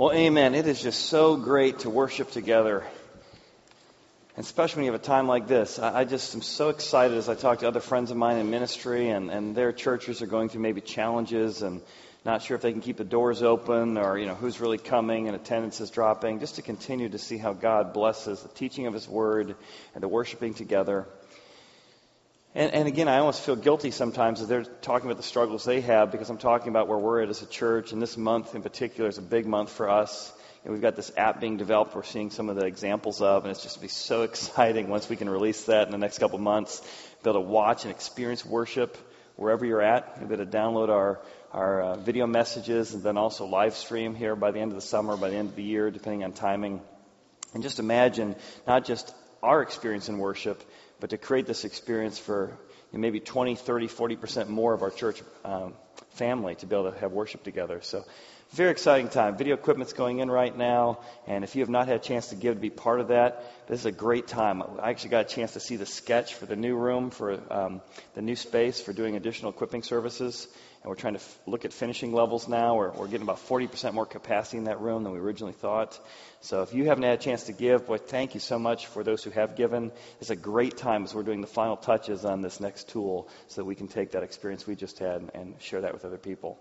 Well, amen. It is just so great to worship together. And especially when you have a time like this. I, I just am so excited as I talk to other friends of mine in ministry and, and their churches are going through maybe challenges and not sure if they can keep the doors open or, you know, who's really coming and attendance is dropping. Just to continue to see how God blesses the teaching of His Word and the worshiping together. And, and, again, I almost feel guilty sometimes as they're talking about the struggles they have because I'm talking about where we're at as a church. And this month in particular is a big month for us. And we've got this app being developed we're seeing some of the examples of. And it's just to be so exciting once we can release that in the next couple of months. Be able to watch and experience worship wherever you're at. Be able to download our, our uh, video messages and then also live stream here by the end of the summer, by the end of the year, depending on timing. And just imagine not just our experience in worship, but to create this experience for maybe 20, 30, 40% more of our church um, family to be able to have worship together. So, very exciting time. Video equipment's going in right now, and if you have not had a chance to give to be part of that, this is a great time. I actually got a chance to see the sketch for the new room, for um, the new space, for doing additional equipping services and we're trying to f- look at finishing levels now. We're, we're getting about 40% more capacity in that room than we originally thought. So if you haven't had a chance to give, boy, thank you so much for those who have given. It's a great time as we're doing the final touches on this next tool so that we can take that experience we just had and share that with other people.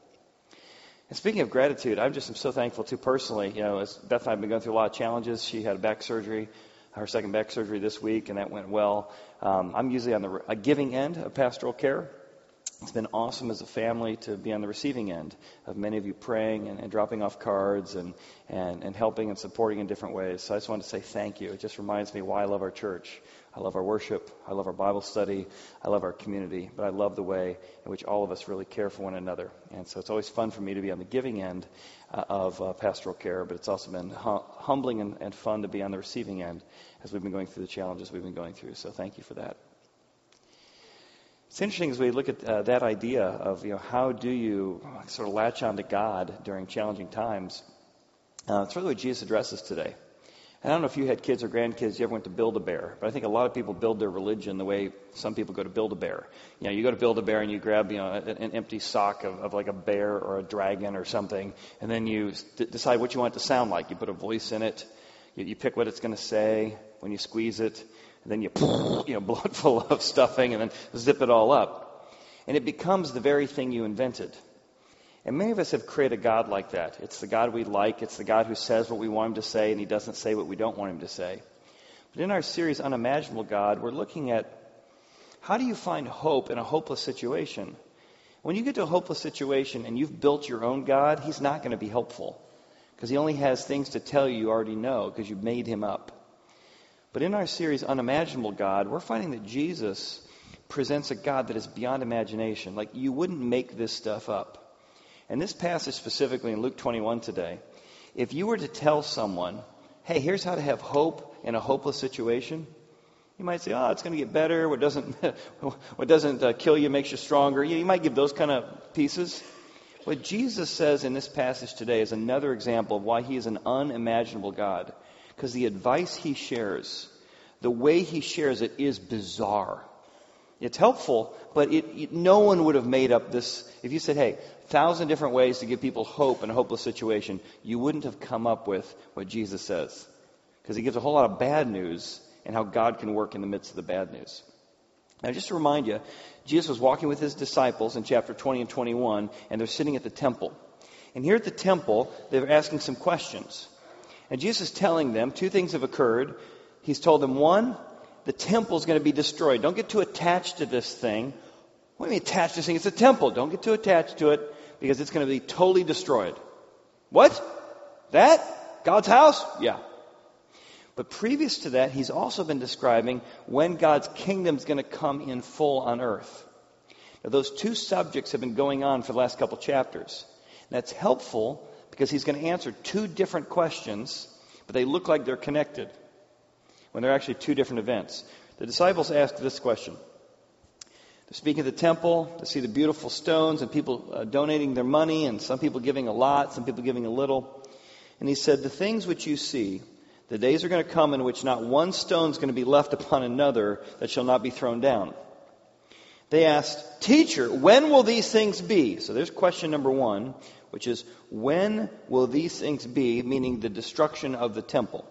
And speaking of gratitude, I'm just am so thankful too personally. You know, as Beth and I have been going through a lot of challenges. She had a back surgery, her second back surgery this week, and that went well. Um, I'm usually on the giving end of pastoral care. It's been awesome as a family to be on the receiving end of many of you praying and, and, dropping off cards and, and, and helping and supporting in different ways. So I just want to say thank you. It just reminds me why I love our church. I love our worship. I love our Bible study. I love our community. But I love the way in which all of us really care for one another. And so it's always fun for me to be on the giving end uh, of uh, pastoral care, but it's also been hum- humbling and, and fun to be on the receiving end as we've been going through the challenges we've been going through. So thank you for that. It's interesting as we look at uh, that idea of you know how do you sort of latch on to God during challenging times. Uh, it's really what Jesus addresses today. And I don't know if you had kids or grandkids, you ever went to Build-A-Bear, but I think a lot of people build their religion the way some people go to Build-A-Bear. You know, you go to Build-A-Bear and you grab, you know, an, an empty sock of, of, like a bear or a dragon or something, and then you d- decide what you want it to sound like. You put a voice in it, you, you pick what it's going to say when you squeeze it, and then you, you know, blow it full of stuffing and then zip it all up. And it becomes the very thing you invented. And many of us have created a God like that. It's the God we like. It's the God who says what we want him to say, and he doesn't say what we don't want him to say. But in our series, Unimaginable God, we're looking at how do you find hope in a hopeless situation? When you get to a hopeless situation and you've built your own God, he's not going to be helpful because he only has things to tell you you already know because you've made him up. But in our series, Unimaginable God, we're finding that Jesus presents a God that is beyond imagination. Like, you wouldn't make this stuff up. And this passage specifically in Luke 21 today, if you were to tell someone, hey, here's how to have hope in a hopeless situation, you might say, oh, it's going to get better. What doesn't, what doesn't uh, kill you makes you stronger. You, you might give those kind of pieces. What Jesus says in this passage today is another example of why he is an unimaginable God because the advice he shares, the way he shares it is bizarre. It's helpful, but it, it, no one would have made up this. If you said, hey, thousand different ways to give people hope in a hopeless situation, you wouldn't have come up with what Jesus says. Because he gives a whole lot of bad news and how God can work in the midst of the bad news. Now, just to remind you, Jesus was walking with his disciples in chapter 20 and 21, and they're sitting at the temple. And here at the temple, they're asking some questions. And Jesus is telling them two things have occurred. He's told them, one, the temple is going to be destroyed. Don't get too attached to this thing. What do you mean attached to this thing? It's a temple. Don't get too attached to it because it's going to be totally destroyed. What? That? God's house? Yeah. But previous to that, he's also been describing when God's kingdom is going to come in full on earth. Now, those two subjects have been going on for the last couple chapters. And That's helpful because he's going to answer two different questions, but they look like they're connected when they're actually two different events. The disciples asked this question. They're speaking at the temple, to see the beautiful stones and people uh, donating their money, and some people giving a lot, some people giving a little. And he said, The things which you see, the days are going to come in which not one stone is going to be left upon another that shall not be thrown down. They asked, Teacher, when will these things be? So there's question number one, which is, When will these things be? Meaning the destruction of the temple.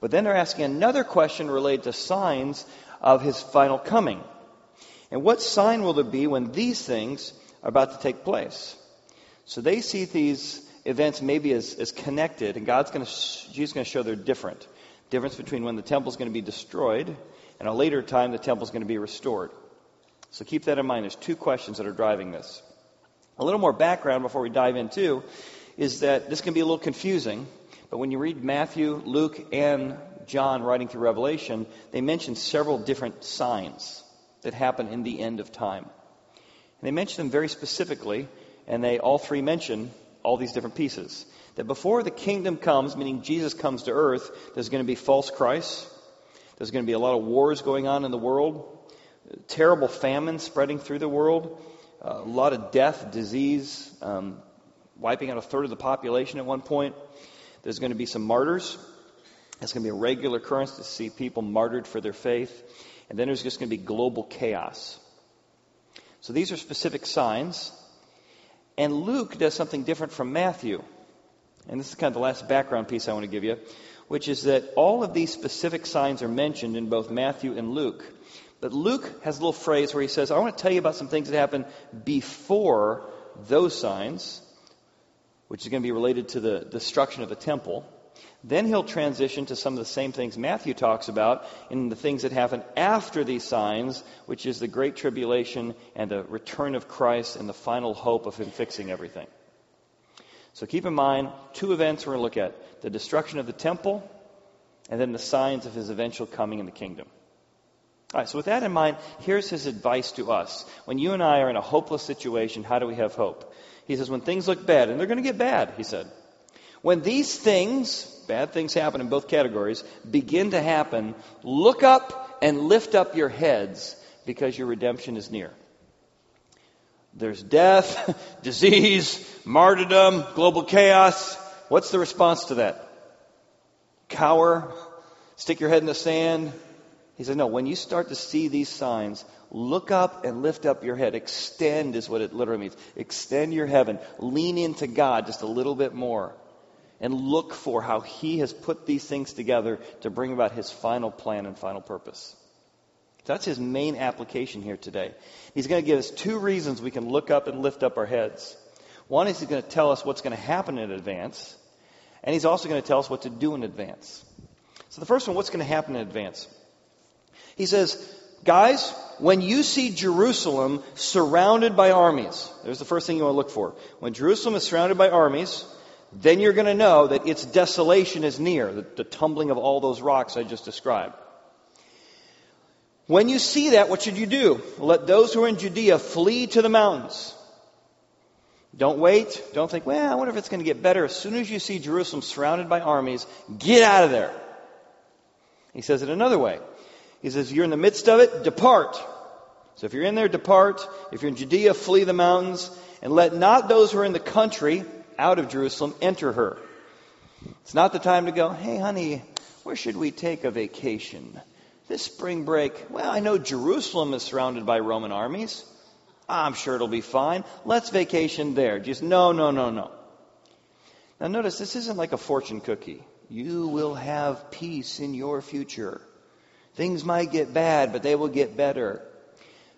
But then they're asking another question related to signs of his final coming. And what sign will there be when these things are about to take place? So they see these events maybe as, as connected, and God's going to, Jesus is going to show they're different. Difference between when the temple is going to be destroyed and a later time the temple is going to be restored. So keep that in mind. There's two questions that are driving this. A little more background before we dive into is that this can be a little confusing, but when you read Matthew, Luke, and John writing through Revelation, they mention several different signs that happen in the end of time. And they mention them very specifically, and they all three mention all these different pieces. That before the kingdom comes, meaning Jesus comes to earth, there's going to be false Christs. There's going to be a lot of wars going on in the world, terrible famine spreading through the world, a lot of death, disease, um, wiping out a third of the population at one point. There's going to be some martyrs. It's going to be a regular occurrence to see people martyred for their faith. And then there's just going to be global chaos. So these are specific signs. And Luke does something different from Matthew. And this is kind of the last background piece I want to give you, which is that all of these specific signs are mentioned in both Matthew and Luke. But Luke has a little phrase where he says, I want to tell you about some things that happen before those signs, which is going to be related to the destruction of the temple. Then he'll transition to some of the same things Matthew talks about in the things that happen after these signs, which is the great tribulation and the return of Christ and the final hope of him fixing everything. So keep in mind two events we're going to look at the destruction of the temple and then the signs of his eventual coming in the kingdom. All right, so with that in mind, here's his advice to us. When you and I are in a hopeless situation, how do we have hope? He says, when things look bad, and they're going to get bad, he said. When these things, bad things happen in both categories, begin to happen, look up and lift up your heads because your redemption is near. There's death, disease, martyrdom, global chaos. What's the response to that? Cower, stick your head in the sand. He said, No, when you start to see these signs, look up and lift up your head. Extend is what it literally means. Extend your heaven. Lean into God just a little bit more and look for how He has put these things together to bring about His final plan and final purpose. That's His main application here today. He's going to give us two reasons we can look up and lift up our heads. One is He's going to tell us what's going to happen in advance, and He's also going to tell us what to do in advance. So the first one, what's going to happen in advance? He says, guys, when you see Jerusalem surrounded by armies, there's the first thing you want to look for. When Jerusalem is surrounded by armies, then you're going to know that its desolation is near, the, the, tumbling of all those rocks I just described. When you see that, what should you do? Let those who are in Judea flee to the mountains. Don't wait. Don't think, well, I wonder if it's going to get better. As soon as you see Jerusalem surrounded by armies, get out of there. He says it another way. He says, you're in the midst of it, depart. So if you're in there, depart. If you're in Judea, flee the mountains. And let not those who are in the country out of Jerusalem enter her. It's not the time to go, hey, honey, where should we take a vacation? This spring break, well, I know Jerusalem is surrounded by Roman armies. I'm sure it'll be fine. Let's vacation there. Just no, no, no, no. Now, notice this isn't like a fortune cookie. You will have peace in your future. Things might get bad, but they will get better.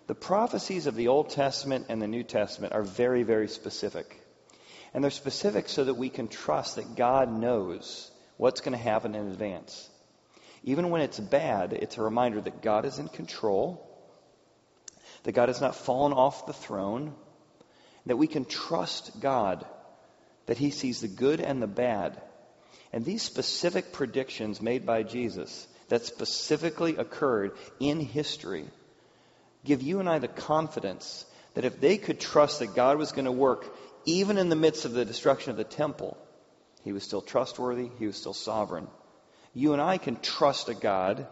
The prophecies of the Old Testament and the New Testament are very, very specific. And they're specific so that we can trust that God knows what's going to happen in advance. Even when it's bad, it's a reminder that God is in control, that God has not fallen off the throne, that we can trust God, that He sees the good and the bad. And these specific predictions made by Jesus that specifically occurred in history give you and I the confidence that if they could trust that God was going to work even in the midst of the destruction of the temple, he was still trustworthy, he was still sovereign. You and I can trust a God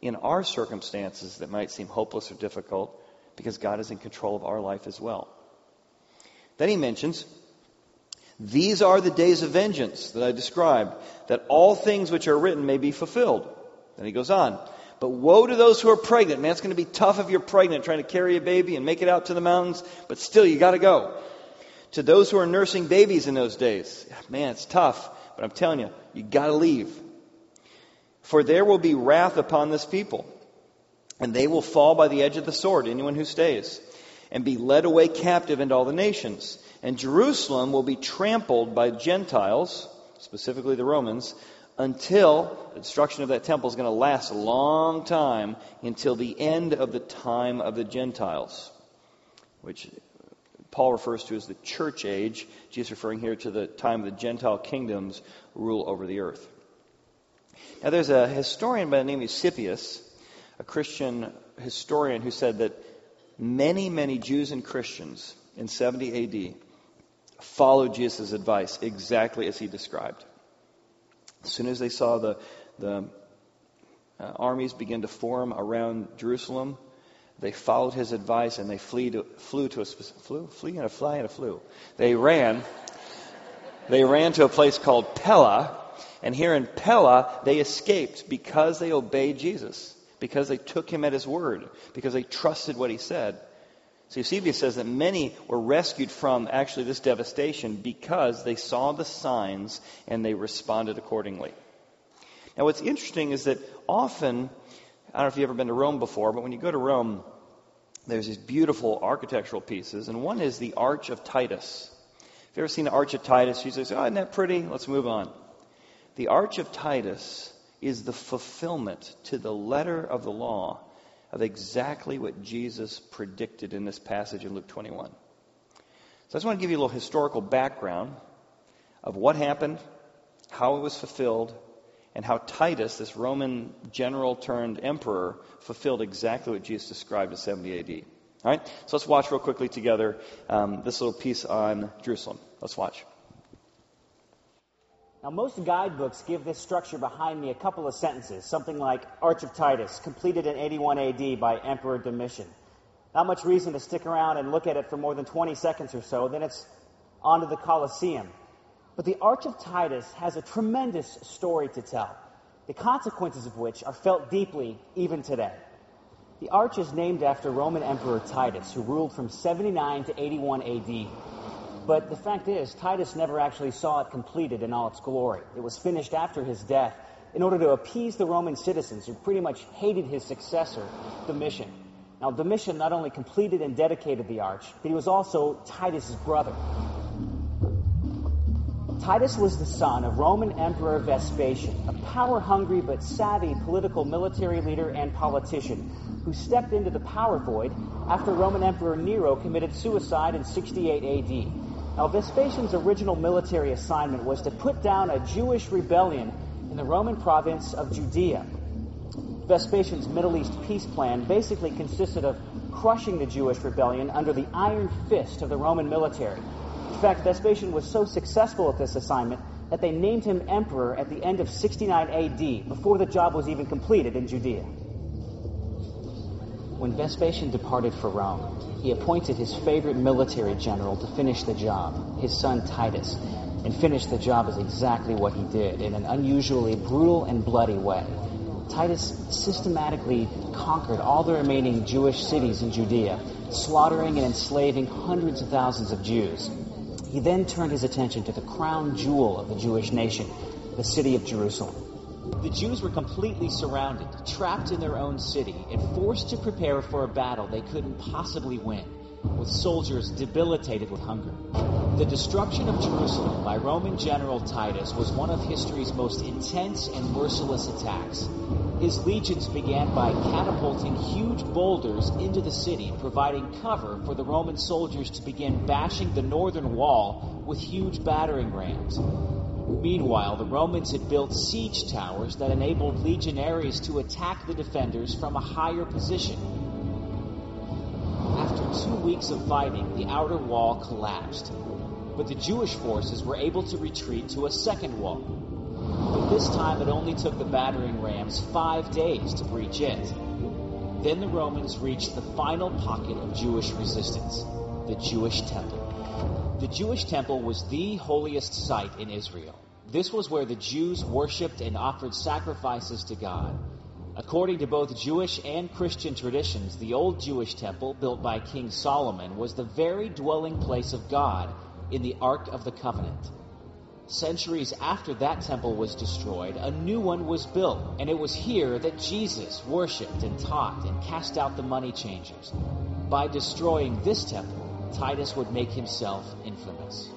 in our circumstances that might seem hopeless or difficult because God is in control of our life as well. Then he mentions, These are the days of vengeance that I described, that all things which are written may be fulfilled. Then he goes on, But woe to those who are pregnant. Man, it's going to be tough if you're pregnant trying to carry a baby and make it out to the mountains, but still, you got to go. To those who are nursing babies in those days, man, it's tough, but I'm telling you, you got to leave. For there will be wrath upon this people, and they will fall by the edge of the sword, anyone who stays, and be led away captive into all the nations. And Jerusalem will be trampled by Gentiles, specifically the Romans, until the destruction of that temple is going to last a long time until the end of the time of the Gentiles, which Paul refers to as the church age. Jesus referring here to the time of the Gentile kingdoms rule over the earth. Now, there's a historian by the name of Eusebius, a Christian historian, who said that many, many Jews and Christians in 70 AD followed Jesus' advice exactly as he described. As soon as they saw the, the uh, armies begin to form around Jerusalem, they followed his advice and they flee to, flew to a flew, flee and a fly and a flew. They ran. They ran to a place called Pella, and here in Pella they escaped because they obeyed Jesus, because they took him at his word, because they trusted what he said. So Eusebius says that many were rescued from actually this devastation because they saw the signs and they responded accordingly. Now, what's interesting is that often, I don't know if you've ever been to Rome before, but when you go to Rome, there's these beautiful architectural pieces, and one is the Arch of Titus. If you've ever seen the Arch of Titus, you say, oh, isn't that pretty? Let's move on. The Arch of Titus is the fulfillment to the letter of the law of exactly what Jesus predicted in this passage in Luke 21. So I just want to give you a little historical background of what happened, how it was fulfilled, and how Titus, this Roman general turned emperor, fulfilled exactly what Jesus described in 70 AD. All right? So let's watch real quickly together um, this little piece on Jerusalem. Let's watch. Now, most guidebooks give this structure behind me a couple of sentences, something like Arch of Titus, completed in 81 AD by Emperor Domitian. Not much reason to stick around and look at it for more than 20 seconds or so, then it's on to the Colosseum. But the Arch of Titus has a tremendous story to tell, the consequences of which are felt deeply even today. The arch is named after Roman Emperor Titus, who ruled from 79 to 81 AD. But the fact is, Titus never actually saw it completed in all its glory. It was finished after his death in order to appease the Roman citizens who pretty much hated his successor, Domitian. Now, Domitian not only completed and dedicated the arch, but he was also Titus's brother. Titus was the son of Roman Emperor Vespasian, a power hungry but savvy political military leader and politician who stepped into the power void after Roman Emperor Nero committed suicide in 68 AD. Now, Vespasian's original military assignment was to put down a Jewish rebellion in the Roman province of Judea. Vespasian's Middle East peace plan basically consisted of crushing the Jewish rebellion under the iron fist of the Roman military. In fact, Vespasian was so successful at this assignment that they named him emperor at the end of 69 AD, before the job was even completed in Judea. When Vespasian departed for Rome, he appointed his favorite military general to finish the job, his son Titus. And finish the job is exactly what he did in an unusually brutal and bloody way. Titus systematically conquered all the remaining Jewish cities in Judea, slaughtering and enslaving hundreds of thousands of Jews. He then turned his attention to the crown jewel of the Jewish nation, the city of Jerusalem. The Jews were completely surrounded, trapped in their own city, and forced to prepare for a battle they couldn't possibly win, with soldiers debilitated with hunger. The destruction of Jerusalem by Roman General Titus was one of history's most intense and merciless attacks. His legions began by catapulting huge boulders into the city, providing cover for the Roman soldiers to begin bashing the northern wall with huge battering rams. Meanwhile, the Romans had built siege towers that enabled legionaries to attack the defenders from a higher position. After two weeks of fighting, the outer wall collapsed, but the Jewish forces were able to retreat to a second wall. But this time it only took the battering rams five days to breach it. Then the Romans reached the final pocket of Jewish resistance, the Jewish temple. The Jewish temple was the holiest site in Israel. This was where the Jews worshipped and offered sacrifices to God. According to both Jewish and Christian traditions, the old Jewish temple built by King Solomon was the very dwelling place of God in the Ark of the Covenant. Centuries after that temple was destroyed, a new one was built, and it was here that Jesus worshiped and taught and cast out the money changers. By destroying this temple, Titus would make himself infamous.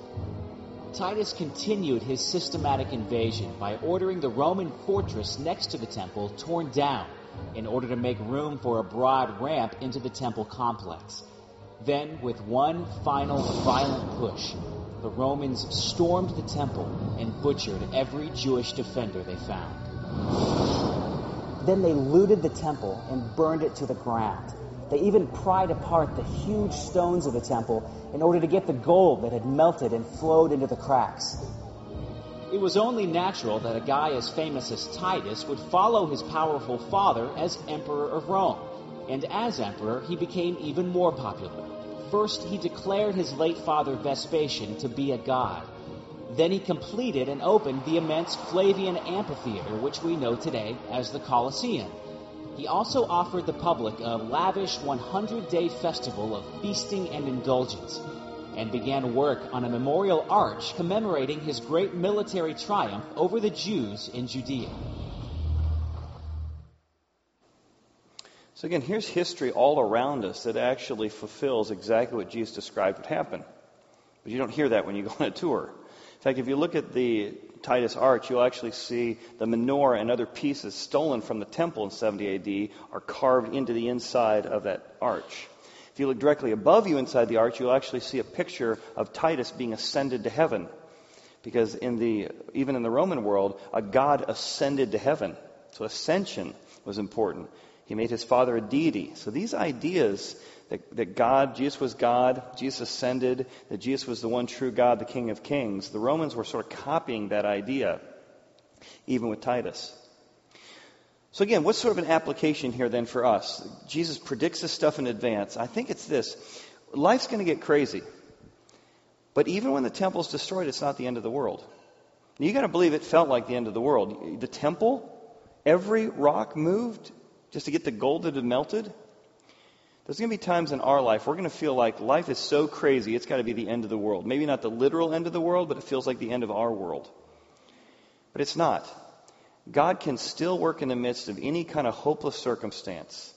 Titus continued his systematic invasion by ordering the Roman fortress next to the temple torn down in order to make room for a broad ramp into the temple complex. Then, with one final violent push, the Romans stormed the temple and butchered every Jewish defender they found. Then they looted the temple and burned it to the ground. They even pried apart the huge stones of the temple in order to get the gold that had melted and flowed into the cracks. It was only natural that a guy as famous as Titus would follow his powerful father as Emperor of Rome. And as Emperor, he became even more popular. First, he declared his late father Vespasian to be a god. Then he completed and opened the immense Flavian Amphitheater, which we know today as the Colosseum. He also offered the public a lavish 100 day festival of feasting and indulgence, and began work on a memorial arch commemorating his great military triumph over the Jews in Judea. So, again, here's history all around us that actually fulfills exactly what Jesus described would happen. But you don't hear that when you go on a tour. In fact, if you look at the Titus Arch, you'll actually see the menorah and other pieces stolen from the temple in 70 AD are carved into the inside of that arch. If you look directly above you inside the arch, you'll actually see a picture of Titus being ascended to heaven. Because in the, even in the Roman world, a god ascended to heaven. So ascension was important. He made his father a deity. So these ideas that, that God, Jesus was God, Jesus ascended, that Jesus was the one true God, the King of Kings. The Romans were sort of copying that idea, even with Titus. So again, what's sort of an application here then for us? Jesus predicts this stuff in advance. I think it's this. Life's going to get crazy. But even when the temple's destroyed, it's not the end of the world. You've got to believe it felt like the end of the world. The temple, every rock moved just to get the gold that had melted. There's going to be times in our life we're going to feel like life is so crazy, it's got to be the end of the world. Maybe not the literal end of the world, but it feels like the end of our world. But it's not. God can still work in the midst of any kind of hopeless circumstance.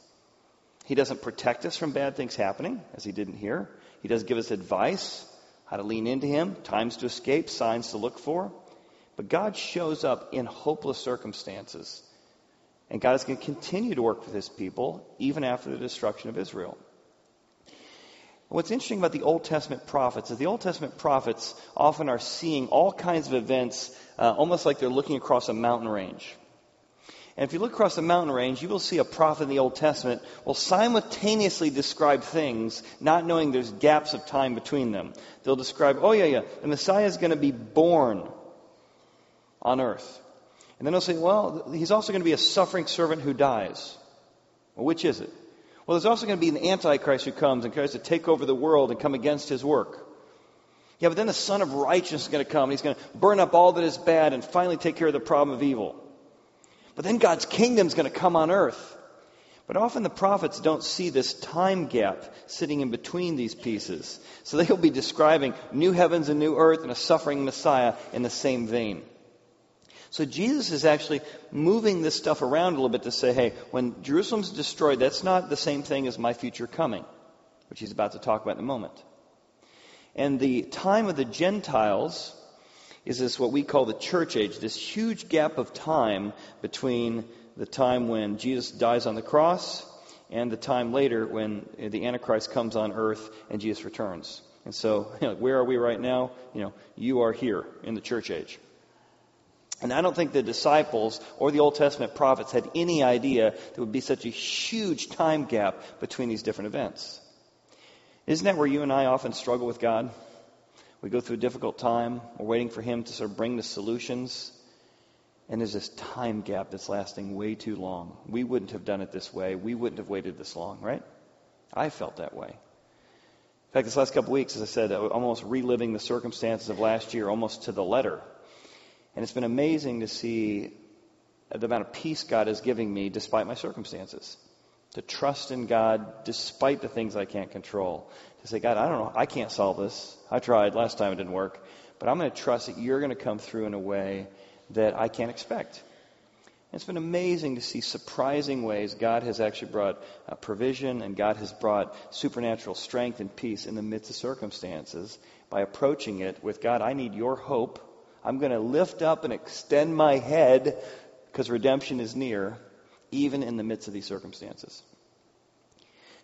He doesn't protect us from bad things happening, as He didn't here. He does give us advice, how to lean into Him, times to escape, signs to look for. But God shows up in hopeless circumstances. And God is going to continue to work with his people even after the destruction of Israel. What's interesting about the Old Testament prophets is the Old Testament prophets often are seeing all kinds of events uh, almost like they're looking across a mountain range. And if you look across the mountain range, you will see a prophet in the Old Testament will simultaneously describe things, not knowing there's gaps of time between them. They'll describe, oh yeah, yeah, the Messiah is going to be born on earth. And then they'll say, well, he's also going to be a suffering servant who dies. Well, which is it? Well, there's also going to be an antichrist who comes and tries to take over the world and come against his work. Yeah, but then the Son of Righteousness is going to come. And he's going to burn up all that is bad and finally take care of the problem of evil. But then God's kingdom is going to come on earth. But often the prophets don't see this time gap sitting in between these pieces. So they'll be describing new heavens and new earth and a suffering Messiah in the same vein. So Jesus is actually moving this stuff around a little bit to say, hey, when Jerusalem's destroyed, that's not the same thing as my future coming, which he's about to talk about in a moment. And the time of the Gentiles is this what we call the church age, this huge gap of time between the time when Jesus dies on the cross and the time later when the Antichrist comes on earth and Jesus returns. And so, you know, where are we right now? You know, you are here in the church age. And I don't think the disciples or the Old Testament prophets had any idea there would be such a huge time gap between these different events. Isn't that where you and I often struggle with God? We go through a difficult time, we're waiting for Him to sort of bring the solutions, and there's this time gap that's lasting way too long. We wouldn't have done it this way, we wouldn't have waited this long, right? I felt that way. In fact, this last couple weeks, as I said, almost reliving the circumstances of last year almost to the letter. And it's been amazing to see the amount of peace God is giving me despite my circumstances. To trust in God despite the things I can't control. To say, God, I don't know, I can't solve this. I tried last time, it didn't work. But I'm going to trust that you're going to come through in a way that I can't expect. It's been amazing to see surprising ways God has actually brought uh, provision and God has brought supernatural strength and peace in the midst of circumstances by approaching it with God, I need your hope. I'm going to lift up and extend my head because redemption is near, even in the midst of these circumstances.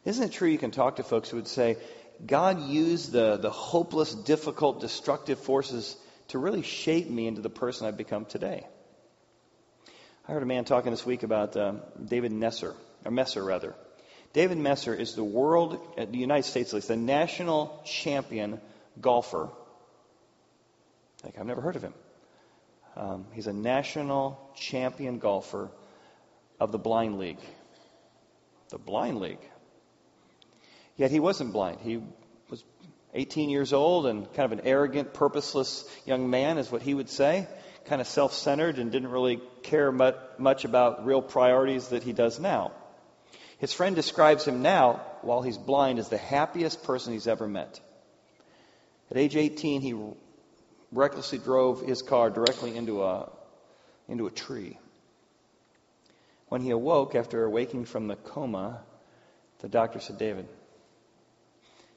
Isn't it true you can talk to folks who would say, God used the, the hopeless, difficult, destructive forces to really shape me into the person I've become today? I heard a man talking this week about uh, David Nesser, or Messer rather. David Messer is the world, the United States at least, the national champion golfer. I've never heard of him. Um, he's a national champion golfer of the blind league. The blind league. Yet he wasn't blind. He was 18 years old and kind of an arrogant, purposeless young man, is what he would say kind of self centered and didn't really care much about real priorities that he does now. His friend describes him now, while he's blind, as the happiest person he's ever met. At age 18, he recklessly drove his car directly into a, into a tree. When he awoke after waking from the coma, the doctor said, David,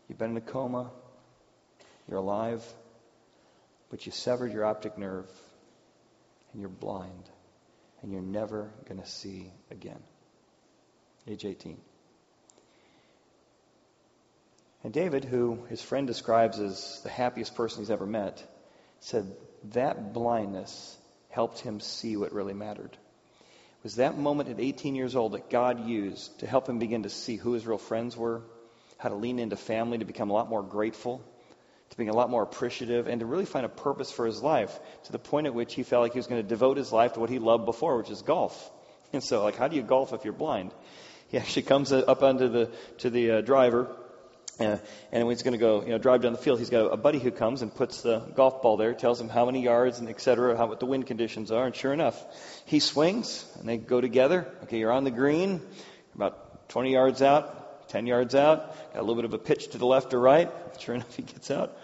you've been in a coma, you're alive, but you severed your optic nerve and you're blind and you're never going to see again. Age 18. And David, who his friend describes as the happiest person he's ever met, said that blindness helped him see what really mattered. It was that moment at 18 years old that God used to help him begin to see who his real friends were, how to lean into family, to become a lot more grateful, to being a lot more appreciative, and to really find a purpose for his life to the point at which he felt like he was going to devote his life to what he loved before, which is golf. And so, like, how do you golf if you're blind? He actually comes up onto the to the uh, driver, and he's going to go, you know, drive down the field, he's got a buddy who comes and puts the golf ball there, tells him how many yards and et cetera, how what the wind conditions are, and sure enough, he swings and they go together. Okay, you're on the green, about 20 yards out, 10 yards out, got a little bit of a pitch to the left or right. Sure enough, he gets out.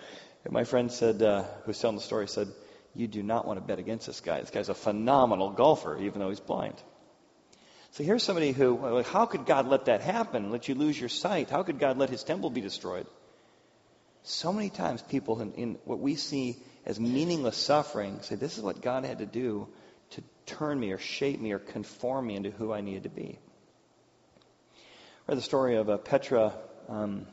And my friend said, uh, who was telling the story, said, You do not want to bet against this guy. This guy's a phenomenal golfer, even though he's blind. So here's somebody who, like, how could God let that happen? Let you lose your sight? How could God let his temple be destroyed? So many times people in, in what we see as meaningless suffering say, This is what God had to do to turn me or shape me or conform me into who I needed to be I read the story of uh, Petra um,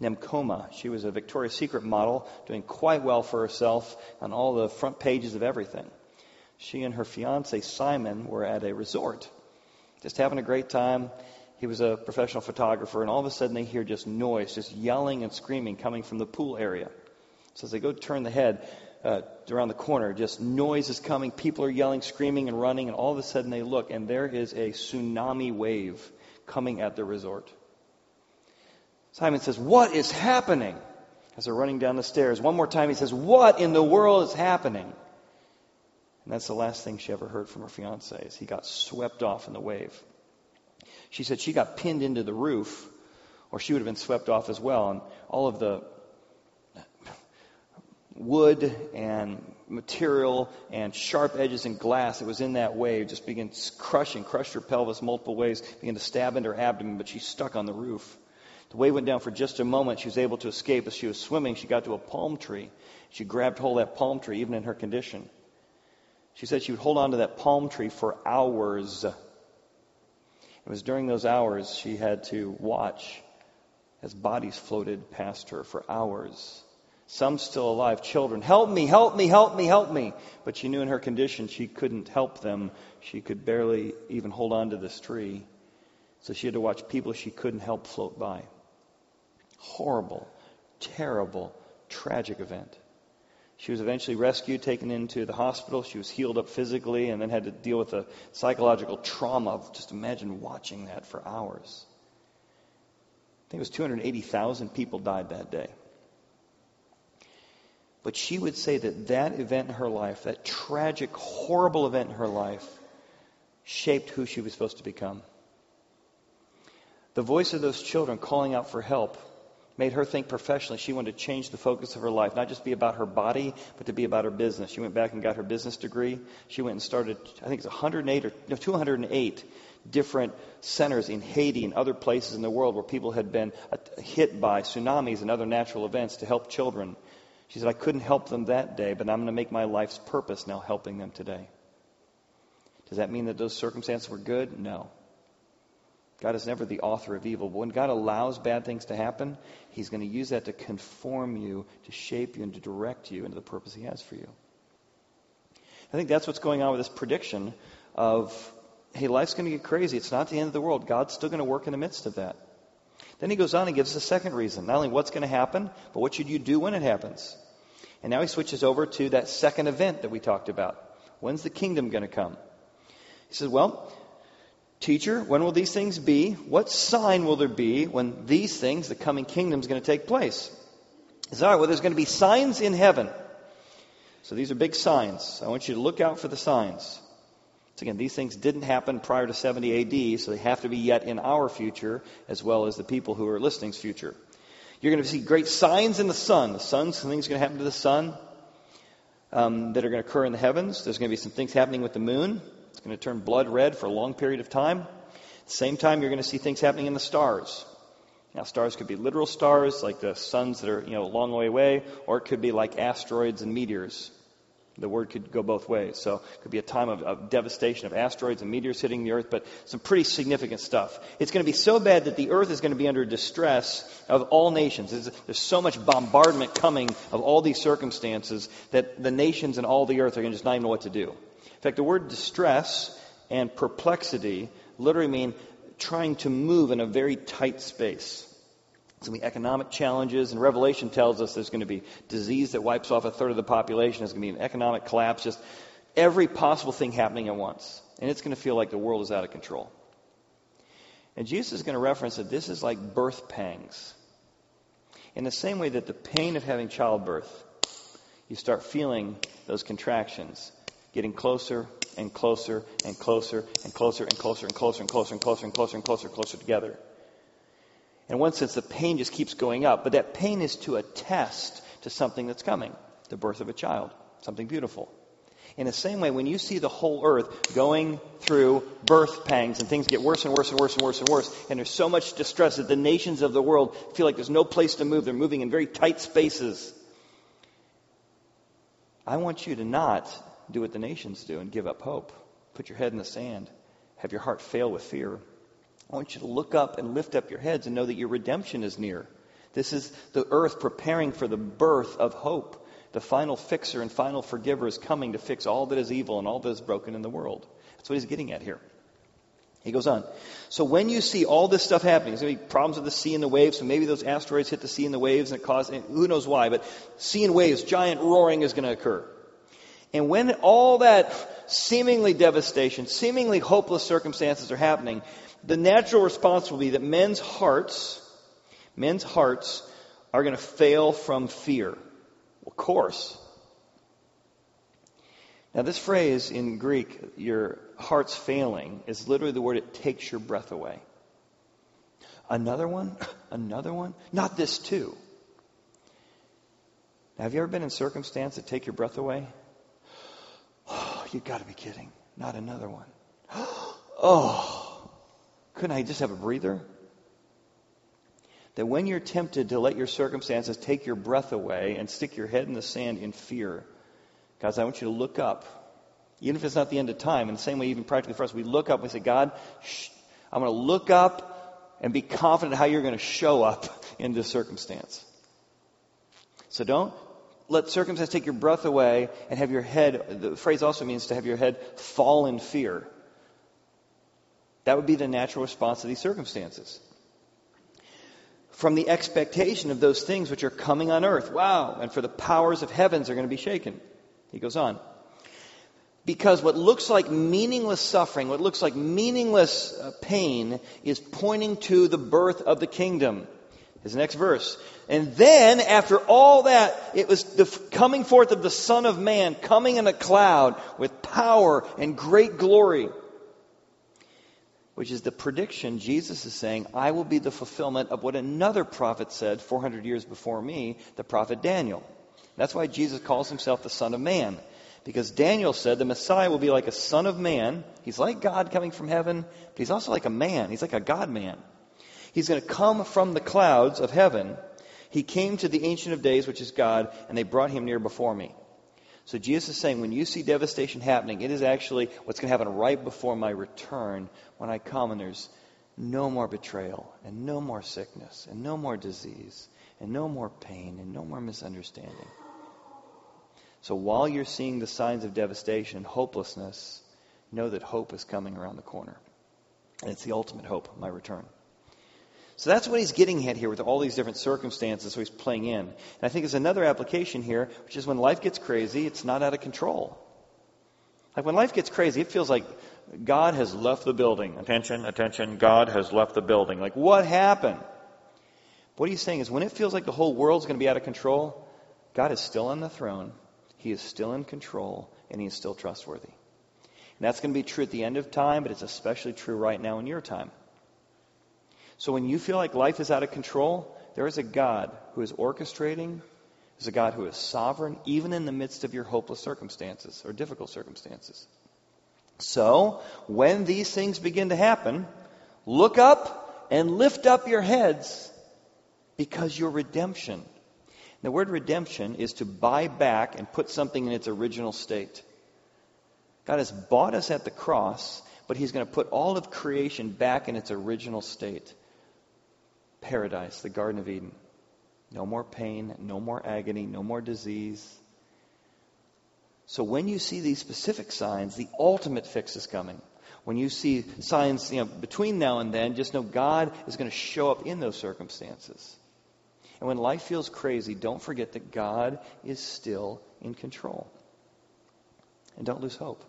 Nemcova. She was a Victoria's Secret model, doing quite well for herself on all the front pages of everything. She and her fiance Simon were at a resort, just having a great time. He was a professional photographer, and all of a sudden they hear just noise, just yelling and screaming coming from the pool area. So as they go turn the head uh, around the corner, just noise is coming. People are yelling, screaming, and running, and all of a sudden they look, and there is a tsunami wave coming at the resort. Simon says, What is happening? As they're running down the stairs. One more time, he says, What in the world is happening? And that's the last thing she ever heard from her fiance is he got swept off in the wave. She said she got pinned into the roof, or she would have been swept off as well. And all of the wood and material and sharp edges and glass that was in that wave just began crushing, crushed her pelvis multiple ways, began to stab into her abdomen, but she stuck on the roof. The wave went down for just a moment. She was able to escape. As she was swimming, she got to a palm tree. She grabbed hold of that palm tree, even in her condition. She said she would hold on to that palm tree for hours. It was during those hours she had to watch as bodies floated past her for hours some still alive, children, help me, help me, help me, help me. But she knew in her condition she couldn't help them. She could barely even hold on to this tree. So she had to watch people she couldn't help float by. Horrible, terrible, tragic event. She was eventually rescued, taken into the hospital. She was healed up physically and then had to deal with the psychological trauma of just imagine watching that for hours. I think it was 280,000 people died that day. But she would say that that event in her life, that tragic, horrible event in her life, shaped who she was supposed to become. The voice of those children calling out for help made her think professionally. She wanted to change the focus of her life, not just be about her body, but to be about her business. She went back and got her business degree. She went and started, I think it's 108 or no, 208 different centers in Haiti and other places in the world where people had been hit by tsunamis and other natural events to help children. She said, I couldn't help them that day, but I'm going to make my life's purpose now helping them today. Does that mean that those circumstances were good? No. God is never the author of evil. But when God allows bad things to happen, He's going to use that to conform you, to shape you, and to direct you into the purpose He has for you. I think that's what's going on with this prediction of, hey, life's going to get crazy. It's not the end of the world. God's still going to work in the midst of that. Then he goes on and gives us a second reason. Not only what's going to happen, but what should you do when it happens? And now he switches over to that second event that we talked about. When's the kingdom going to come? He says, well, Teacher, when will these things be? What sign will there be when these things, the coming kingdom, is going to take place? He says, all right, well, there's going to be signs in heaven. So these are big signs. I want you to look out for the signs. So again, these things didn't happen prior to 70 AD, so they have to be yet in our future as well as the people who are listening's future. You're going to see great signs in the sun. The sun, something's going to happen to the sun um, that are going to occur in the heavens. There's going to be some things happening with the moon. It's going to turn blood red for a long period of time. At the same time, you're going to see things happening in the stars. Now, stars could be literal stars, like the suns that are you know a long way away, or it could be like asteroids and meteors. The word could go both ways. So it could be a time of, of, devastation of asteroids and meteors hitting the earth, but some pretty significant stuff. It's going to be so bad that the earth is going to be under distress of all nations. There's, there's so much bombardment coming of all these circumstances that the nations and all the earth are going to just not even know what to do. In fact, the word distress and perplexity literally mean trying to move in a very tight space. There's going to be economic challenges, and Revelation tells us there's going to be disease that wipes off a third of the population. There's going to be an economic collapse, just every possible thing happening at once. And it's going to feel like the world is out of control. And Jesus is going to reference that this is like birth pangs. In the same way that the pain of having childbirth, you start feeling those contractions getting closer and closer and closer and closer and closer and closer and closer and closer and closer and closer and closer together. In one sense, the pain just keeps going up, but that pain is to attest to something that's coming the birth of a child, something beautiful. In the same way, when you see the whole earth going through birth pangs and things get worse and worse and worse and worse and worse, and there's so much distress that the nations of the world feel like there's no place to move, they're moving in very tight spaces. I want you to not do what the nations do and give up hope. Put your head in the sand. Have your heart fail with fear. I want you to look up and lift up your heads and know that your redemption is near. This is the earth preparing for the birth of hope. The final fixer and final forgiver is coming to fix all that is evil and all that is broken in the world. That's what he's getting at here. He goes on. So when you see all this stuff happening, there's going to be problems with the sea and the waves, so maybe those asteroids hit the sea and the waves and it causes, who knows why, but sea and waves, giant roaring is going to occur. And when all that seemingly devastation, seemingly hopeless circumstances are happening, the natural response will be that men's hearts, men's hearts are going to fail from fear. Of course. Now, this phrase in Greek, your heart's failing, is literally the word it takes your breath away. Another one? Another one? Not this too. Now, have you ever been in circumstance that take your breath away? You've got to be kidding. Not another one. Oh, couldn't I just have a breather? That when you're tempted to let your circumstances take your breath away and stick your head in the sand in fear, guys, I want you to look up. Even if it's not the end of time, in the same way, even practically for us, we look up and we say, God, shh, I'm going to look up and be confident how you're going to show up in this circumstance. So don't let circumstance take your breath away and have your head, the phrase also means to have your head fall in fear. That would be the natural response to these circumstances. From the expectation of those things which are coming on earth. Wow. And for the powers of heavens are going to be shaken. He goes on. Because what looks like meaningless suffering, what looks like meaningless uh, pain, is pointing to the birth of the kingdom. His next verse. And then, after all that, it was the coming forth of the Son of Man, coming in a cloud with power and great glory. which is the prediction Jesus is saying, I will be the fulfillment of what another prophet said 400 years before me, the prophet Daniel. That's why Jesus calls himself the Son of Man. Because Daniel said the Messiah will be like a Son of Man. He's like God coming from heaven, but he's also like a man. He's like a God man. He's going to come from the clouds of heaven. He came to the Ancient of Days, which is God, and they brought him near before me. So Jesus is saying, when you see devastation happening, it is actually what's going to happen right before my return when I come and there's no more betrayal and no more sickness and no more disease and no more pain and no more misunderstanding. So while you're seeing the signs of devastation and hopelessness, know that hope is coming around the corner. And it's the ultimate hope, my return. So that's what he's getting at here with all these different circumstances, so he's playing in. And I think there's another application here, which is when life gets crazy, it's not out of control. Like when life gets crazy, it feels like God has left the building. Attention, attention, God has left the building. Like, what happened? What he's saying is when it feels like the whole world's going to be out of control, God is still on the throne, He is still in control, and He is still trustworthy. And that's going to be true at the end of time, but it's especially true right now in your time. So when you feel like life is out of control, there is a God who is orchestrating, there's a God who is sovereign, even in the midst of your hopeless circumstances or difficult circumstances. So, when these things begin to happen, look up and lift up your heads because your redemption. The word redemption is to buy back and put something in its original state. God has bought us at the cross, but He's going to put all of creation back in its original state paradise, the Garden of Eden. No more pain, no more agony, no more disease. So when you see these specific signs, the ultimate fix is coming. When you see signs you know, between now and then, just know God is going to show up in those circumstances. And when life feels crazy, don't forget that God is still in control. And don't lose hope.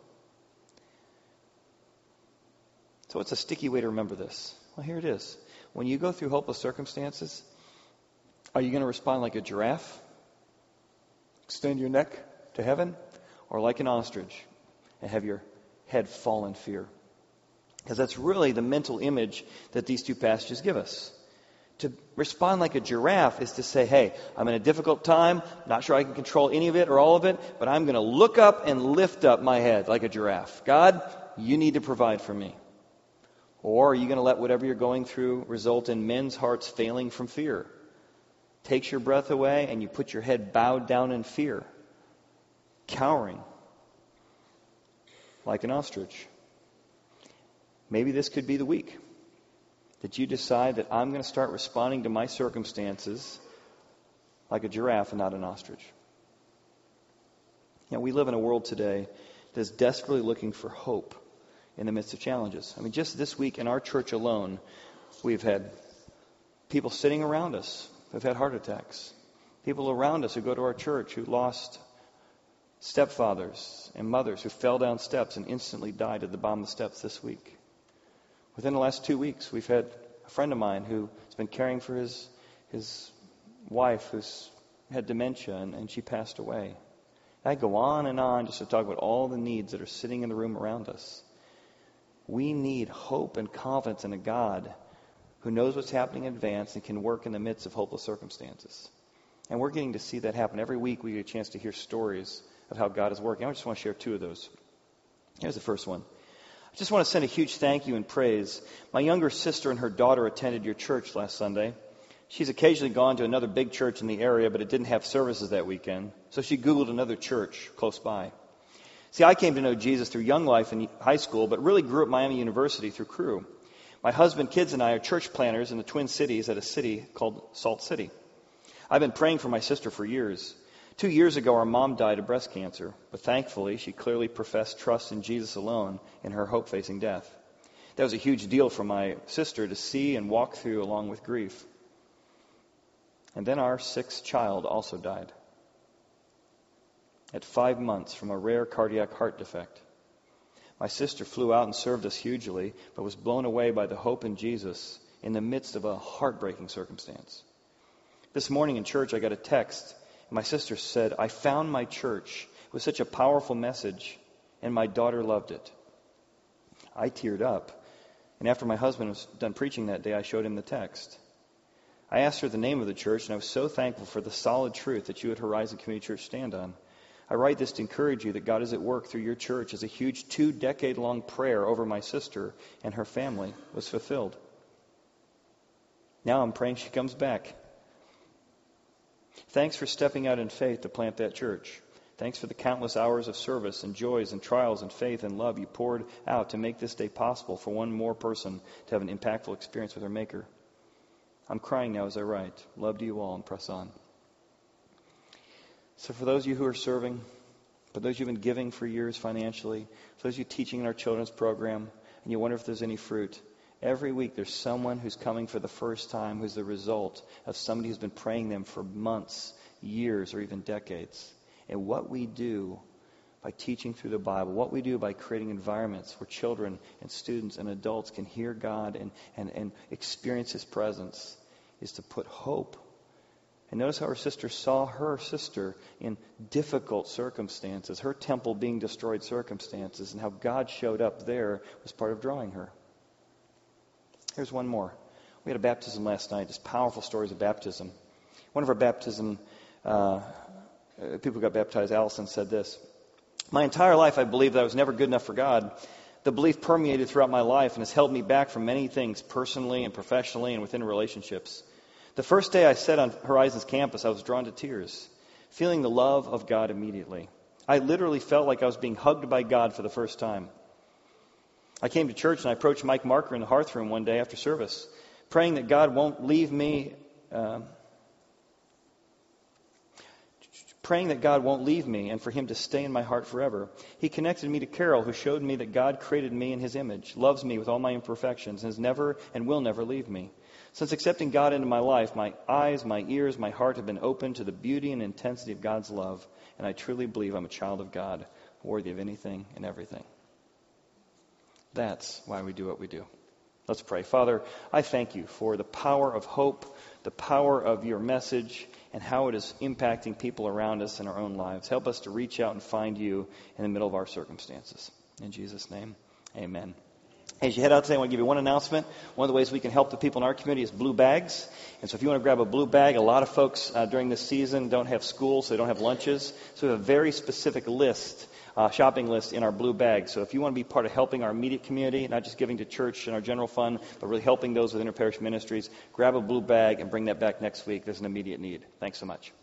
So, it's a sticky way to remember this. Well, here it is. When you go through hopeless circumstances, are you going to respond like a giraffe? Extend your neck to heaven? Or like an ostrich and have your head fall in fear? Because that's really the mental image that these two passages give us. To respond like a giraffe is to say, hey, I'm in a difficult time, not sure I can control any of it or all of it, but I'm going to look up and lift up my head like a giraffe. God, you need to provide for me. Or are you going to let whatever you're going through result in men's hearts failing from fear? Takes your breath away and you put your head bowed down in fear, cowering like an ostrich. Maybe this could be the week that you decide that I'm going to start responding to my circumstances like a giraffe and not an ostrich. You know, we live in a world today that is desperately looking for hope in the midst of challenges. I mean, just this week in our church alone, we've had people sitting around us who've had heart attacks, people around us who go to our church who lost stepfathers and mothers who fell down steps and instantly died at the bottom of the steps this week. Within the last two weeks, we've had a friend of mine who has been caring for his, his wife who's had dementia and, and she passed away. I go on and on just to talk about all the needs that are sitting in the room around us. We need hope and confidence in a God who knows what's happening in advance and can work in the midst of hopeless circumstances. And we're getting to see that happen. Every week we get a chance to hear stories of how God is working. I just want to share two of those. Here's the first one. I just want to send a huge thank you and praise. My younger sister and her daughter attended your church last Sunday. She's occasionally gone to another big church in the area, but it didn't have services that weekend. So she Googled another church close by. See, I came to know Jesus through Young Life in high school, but really grew up Miami University through Cru. My husband, kids, and I are church planners in the Twin Cities at a city called Salt City. I've been praying for my sister for years. Two years ago, our mom died of breast cancer, but thankfully, she clearly professed trust in Jesus alone in her hope facing death. That was a huge deal for my sister to see and walk through along with grief. And then our sixth child also died at five months from a rare cardiac heart defect. My sister flew out and served us hugely, but was blown away by the hope in Jesus in the midst of a heartbreaking circumstance. This morning in church, I got a text, and my sister said, I found my church. It was such a powerful message, and my daughter loved it. I teared up And after my husband was done preaching that day, I showed him the text. I asked her the name of the church, and I was so thankful for the solid truth that you at Horizon Community Church stand on. I write this to encourage you that God is at work through your church as a huge two decade long prayer over my sister and her family was fulfilled. Now I'm praying she comes back. Thanks for stepping out in faith to plant that church. Thanks for the countless hours of service and joys and trials and faith and love you poured out to make this day possible for one more person to have an impactful experience with her Maker. I'm crying now as I write. Love to you all and press on. So, for those of you who are serving, for those you who've been giving for years financially, for those you teaching in our children's program, and you wonder if there's any fruit, every week there's someone who's coming for the first time who's the result of somebody who's been praying them for months, years, or even decades. And what we do by teaching through the Bible, what we do by creating environments where children and students and adults can hear God and, and, and experience His presence, is to put hope and notice how her sister saw her sister in difficult circumstances, her temple being destroyed circumstances, and how God showed up there was part of drawing her. Here's one more. We had a baptism last night, just powerful stories of baptism. One of our baptism, uh, people got baptized, Allison said this My entire life, I believed that I was never good enough for God. The belief permeated throughout my life and has held me back from many things personally and professionally and within relationships. The first day I sat on Horizons campus, I was drawn to tears, feeling the love of God immediately. I literally felt like I was being hugged by God for the first time. I came to church and I approached Mike Marker in the hearth room one day after service, praying that God won't leave me. Uh, praying that God won't leave me and for Him to stay in my heart forever. He connected me to Carol, who showed me that God created me in His image, loves me with all my imperfections, and has never and will never leave me. Since accepting God into my life, my eyes, my ears, my heart have been open to the beauty and intensity of God's love, and I truly believe I'm a child of God, worthy of anything and everything. That's why we do what we do. Let's pray. Father, I thank you for the power of hope, the power of your message, and how it is impacting people around us in our own lives. Help us to reach out and find you in the middle of our circumstances. In Jesus' name, amen. As you head out today, I want to give you one announcement. One of the ways we can help the people in our community is blue bags. And so if you want to grab a blue bag, a lot of folks uh, during this season don't have school, so they don't have lunches. So we have a very specific list, uh, shopping list in our blue bag. So if you want to be part of helping our immediate community, not just giving to church and our general fund, but really helping those with interparish ministries, grab a blue bag and bring that back next week. There's an immediate need. Thanks so much.